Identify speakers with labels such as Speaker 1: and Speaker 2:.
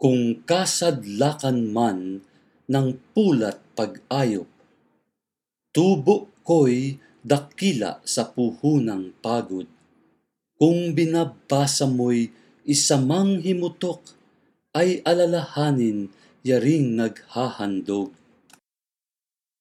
Speaker 1: Kung kasadlakan man ng pulat pag-ayop, tubo ko'y dakila sa puhunang pagod. Kung binabasa mo'y isamang himutok, ay alalahanin yaring naghahandog.